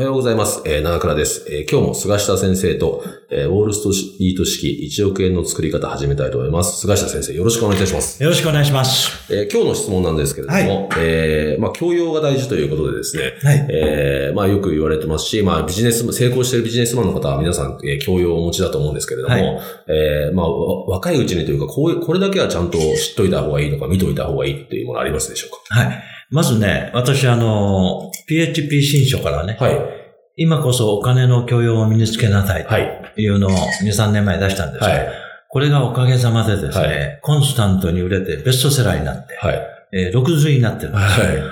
おはようございます。えー、長倉です、えー、今日も菅下先生と、えー、ウォールストリート式1億円の作り方始めたいと思います。菅下先生、よろしくお願いいたします。よろしくお願いします。えー、今日の質問なんですけれども、はい、えー、まあ、教養が大事ということでですね、はい、えー、まあ、よく言われてますし、まあ、ビジネス、成功しているビジネスマンの方は皆さん、えー、教養をお持ちだと思うんですけれども、はい、えー、まあ、若いうちにというか、こうこれだけはちゃんと知っといた方がいいのか、見といた方がいいっていうものありますでしょうか？はい。まずね、私あの、PHP 新書からね、はい。今こそお金の教養を身につけなさいとい。うのを2、3年前出したんですが、はい、これがおかげさまでですね、はい、コンスタントに売れてベストセラーになって、はい、えー、6髄になってるんです。はい。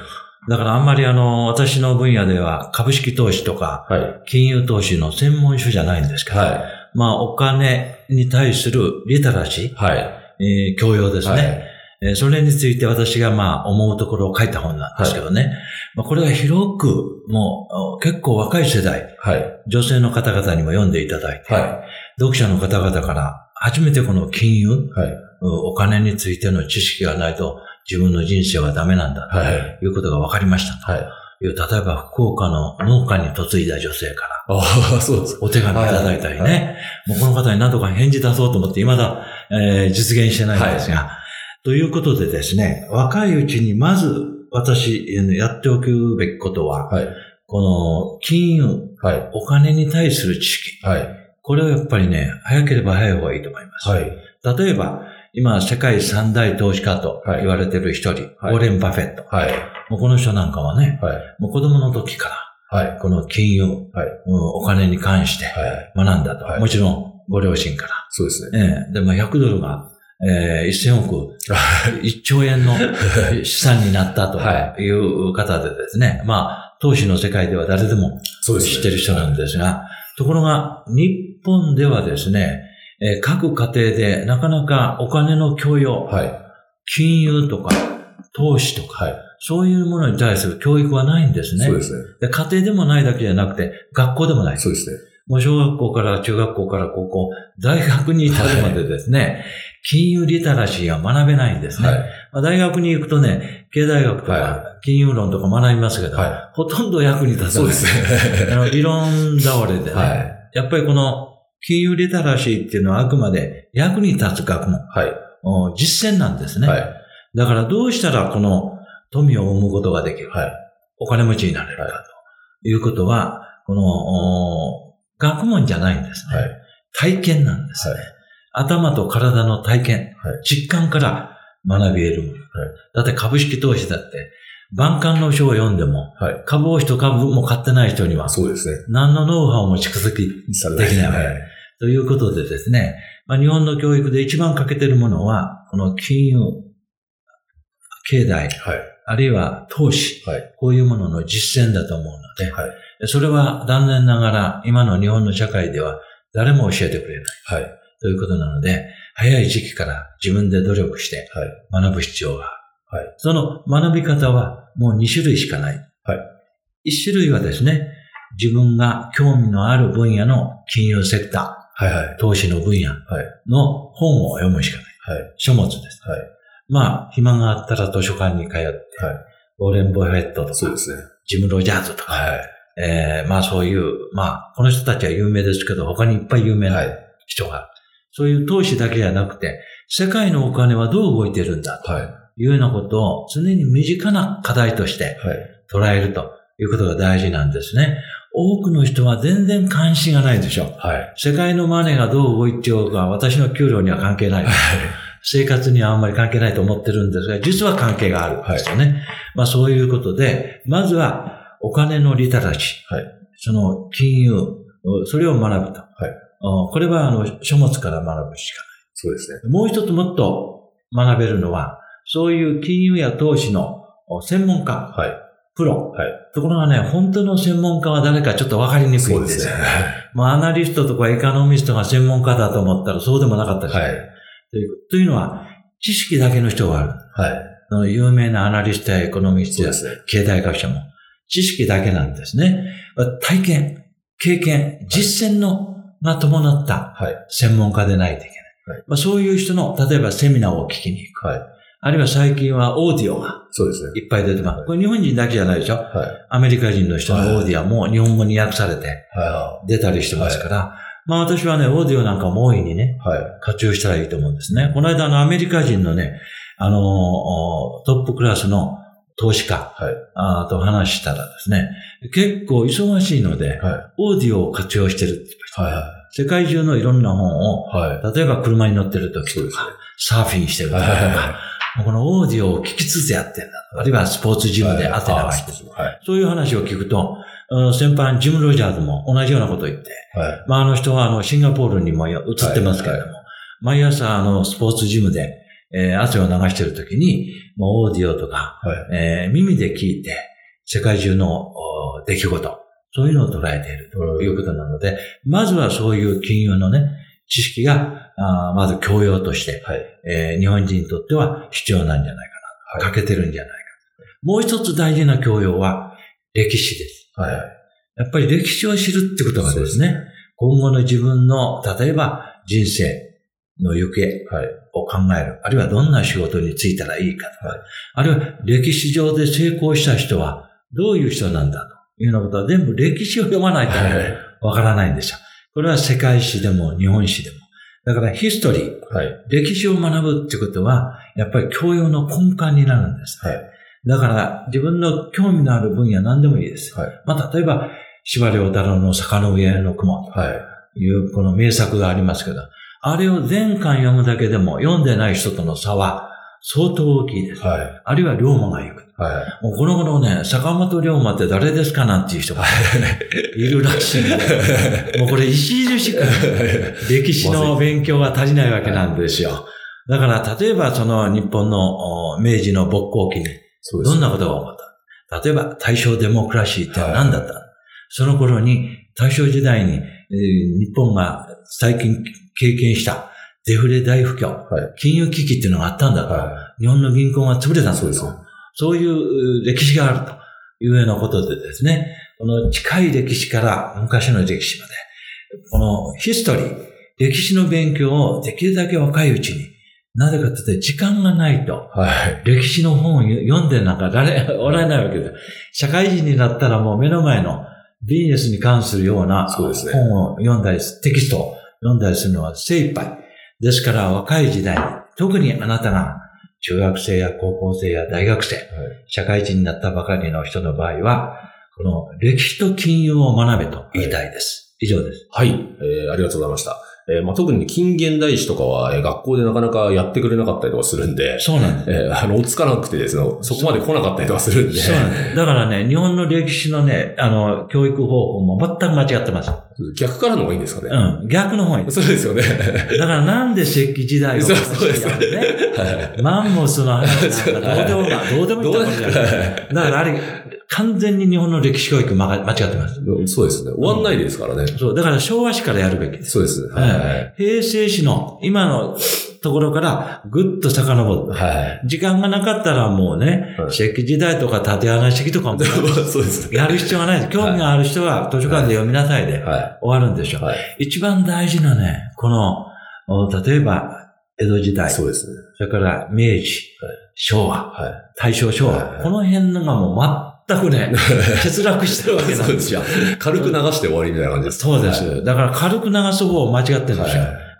だからあんまりあの、私の分野では株式投資とか、金融投資の専門書じゃないんですけど、はい、まあお金に対するリテラシー、はい。えー、教養ですね。えー、それについて私がまあ思うところを書いた本なんですけどね。はい、まあ、これは広く、もう結構若い世代、はい、女性の方々にも読んでいただいて、はい、読者の方々から初めてこの金融、はい、お金についての知識がないと自分の人生はダメなんだとい。うことが分かりましたと。はい。いう、例えば福岡の農家に嫁いだ女性から、あそうです。お手紙いただいたりね、もうこの方に何とか返事出そうと思って、未だ、えー、実現してないんですが、はいということでですね、若いうちにまず私、やっておくべきことは、はい、この金融、はい、お金に対する知識、はい、これはやっぱりね、早ければ早い方がいいと思います。はい、例えば、今、世界三大投資家と言われてる一人、はい、オーレン・バフェット。はい、もうこの人なんかはね、はい、もう子供の時から、はい、この金融、はい。お金に関して学んだと。はい、もちろん、ご両親から。そうですね。ええ。で、まあ、100ドルがえー、1000億、1兆円の資産になったという方でですね、まあ、投資の世界では誰でも知ってる人なんですが、ところが、日本ではですね、えー、各家庭でなかなかお金の教養、はい、金融とか投資とか、はい、そういうものに対する教育はないんですね。そうですね。で家庭でもないだけじゃなくて、学校でもない。そうですね。もう小学校から中学校から高校、大学に至るまでですね、はい、金融リテラシーは学べないんですね。はい、まあ、大学に行くとね、経済学とか金融論とか学びますけど、はい、ほとんど役に立たない。そうですね。あの理論倒れでね、はい、やっぱりこの金融リテラシーっていうのはあくまで役に立つ学問、はい、実践なんですね。はい、だからどうしたらこの富を生むことができる、はい、お金持ちになれるかということは、この学問じゃないんですね。はい、体験なんですね、はい。頭と体の体験、はい、実感から学び得るもの。だって株式投資だって、万感の書を読んでも、株を一株も買ってない人には、そうですね。何のノウハウも蓄積できない。はい、ということでですね、まあ、日本の教育で一番欠けてるものは、この金融、経済、はい、あるいは投資、はい、こういうものの実践だと思うので、はいそれは残念ながら今の日本の社会では誰も教えてくれない。はい。ということなので、早い時期から自分で努力して学ぶ必要がはい。その学び方はもう2種類しかない。はい。1種類はですね、自分が興味のある分野の金融セクター、はいはい、投資の分野の本を読むしかない。はい、書物です。はい、まあ、暇があったら図書館に通って、はい、オーレン・ボフェットとか、そうですね、ジム・ロジャーズとか、はい、えー、まあそういう、まあ、この人たちは有名ですけど、他にいっぱい有名な人が、はい、そういう投資だけじゃなくて、世界のお金はどう動いてるんだというようなことを常に身近な課題として捉えるということが大事なんですね。多くの人は全然関心がないでしょ。はい。世界のマネーがどう動いてようが、私の給料には関係ない。はい。生活にはあんまり関係ないと思ってるんですが、実は関係があるんですよね。はい、まあそういうことで、まずはお金のリテラシー。はい。その金融、それを学ぶと。はい。これはあの書物から学ぶしかない。そうですね。もう一つもっと学べるのは、そういう金融や投資の専門家。はい。プロ。はい。ところがね、本当の専門家は誰かちょっとわかりにくいんですよ。そうですね。まあ、アナリストとかエカノミストが専門家だと思ったらそうでもなかったりはい。というのは、知識だけの人がある。はい。有名なアナリストやエコノミストや経済学者も、知識だけなんですね。体験、経験、実践のが伴った専門家でないといけない。はいまあ、そういう人の、例えばセミナーを聞きに行く。はいあるいは最近はオーディオが。そうですね。いっぱい出てます。これ日本人だけじゃないでしょ？はい。アメリカ人の人のオーディオも日本語に訳されて、出たりしてますから、まあ私はね、オーディオなんかも大いにね、はい、活用したらいいと思うんですね。この間のアメリカ人のね、あのー、トップクラスの投資家、はい、あと話したらですね、結構忙しいので、はい、オーディオを活用してるって言ってました、はいはい。世界中のいろんな本を、はい、例えば車に乗ってる時とか、ね、サーフィンしてる時とか、はいこのオーディオを聞きつつやってんだ。あるいはスポーツジムでアテナがしてる。そういう話を聞くと、先輩ジム・ロジャーズも同じようなことを言って、はい、まああの人はあのシンガポールにも移ってますけれども、毎朝あのスポーツジムで、えー、汗を流しているときに、もうオーディオとか、はい、えー、耳で聞いて、世界中の出来事、そういうのを捉えているということなので、まずはそういう金融のね、知識が、あまず教養として、はい、えー、日本人にとっては必要なんじゃないかな。はい、欠けてるんじゃないか。もう一つ大事な教養は歴史です。はい、やっぱり歴史を知るってことがですね、すね。今後の自分の、例えば人生の行方を考える。あるいはどんな仕事に就いたらいいかとか、あるいは歴史上で成功した人はどういう人なんだというようなことは全部歴史を読まないとわからないんですよ。これは世界史でも日本史でも。だからヒストリー、はい、歴史を学ぶってことは、やっぱり教養の根幹になるんです、はい。だから自分の興味のある分野何でもいいです。はい、まあ、例えば、司馬遼太郎の坂の上の雲というこの名作がありますけど、あれを全巻読むだけでも読んでない人との差は相当大きいです。はい、あるいは龍馬が行く。はい、もうこの頃ね、坂本龍馬って誰ですかなんていう人がい。るらしいんで、もうこれ石々しく歴史の勉強が足りないわけなんですよ。だから例えばその日本の明治の勃興期にどんなことが起こった？例えば大正デモクラシーって何だった、はい、その頃に大正時代に、えー、日本が最近経験したデフレ大不況、はい、金融危機っていうのがあったんだと、はい、日本の銀行が潰れたんだと。そうそういう歴史があるというようなことでですね、この近い歴史から昔の歴史まで、このヒストリー、歴史の勉強をできるだけ若いうちに、なぜかというと時間がないと、はい、歴史の本を読んでなんか誰、おられないわけで、社会人になったらもう目の前のビジネスに関するような本を読んだり、テキストを読んだりするのは精一杯。ですから若い時代、特にあなたが中学生や高校生や大学生、はい、社会人になったばかりの人の場合は、この歴史と金融を学べと言いたいです。はい、以上です。はい、えー、ありがとうございました。えー、まあ、特に近現代史とかは、えー、学校でなかなかやってくれなかったりとかするんで。そうなんです。えー、あの、追つかなくてですね、そこまで来なかったりとかするんで。そうなんです。だからね、日本の歴史のね、あの、教育方法も全く間違ってます。逆からの方がいいんですかね。うん。逆の方がいい。そうですよね。だからなんで石器時代をそうそうですね。はい、マンモスの話なんかどうでも、どうでもいいとこじゃない。だからあれ、完全に日本の歴史教育間違ってます。そうですね。終わんないですからね。そう。だから昭和史からやるべきです。そうです。はい。平成史の今のところからぐっと遡って、はい、時間がなかったらもうね、はい、石器時代とか縦穴式とかも そうです、やる必要がない。です。興味がある人は図書館で読みなさいで。終わるんでしょ。う。はい、一番大事なね、この、例えば江戸時代、そうですね。それから明治、昭和、大正昭和、この辺のがもう全くね、欠落してるわけなんですよ。軽く流して終わりみたいな感じです。そうです。だから軽く流す方を間違ってるんですよ。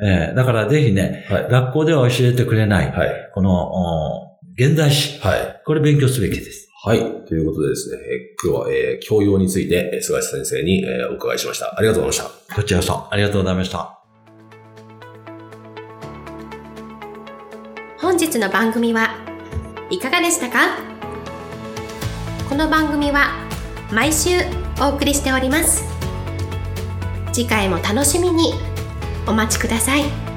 えー、だからぜひね、学校では教えてくれない、この、現代史、これ勉強すべきです。はい。ということでですね、え今日は、えー、教養について、菅井先生に、えー、お伺いしました。ありがとうございました。こちらこそ、ありがとうございました。本日の番組はいかがでしたか？この番組は毎週お送りしております。次回も楽しみにお待ちください。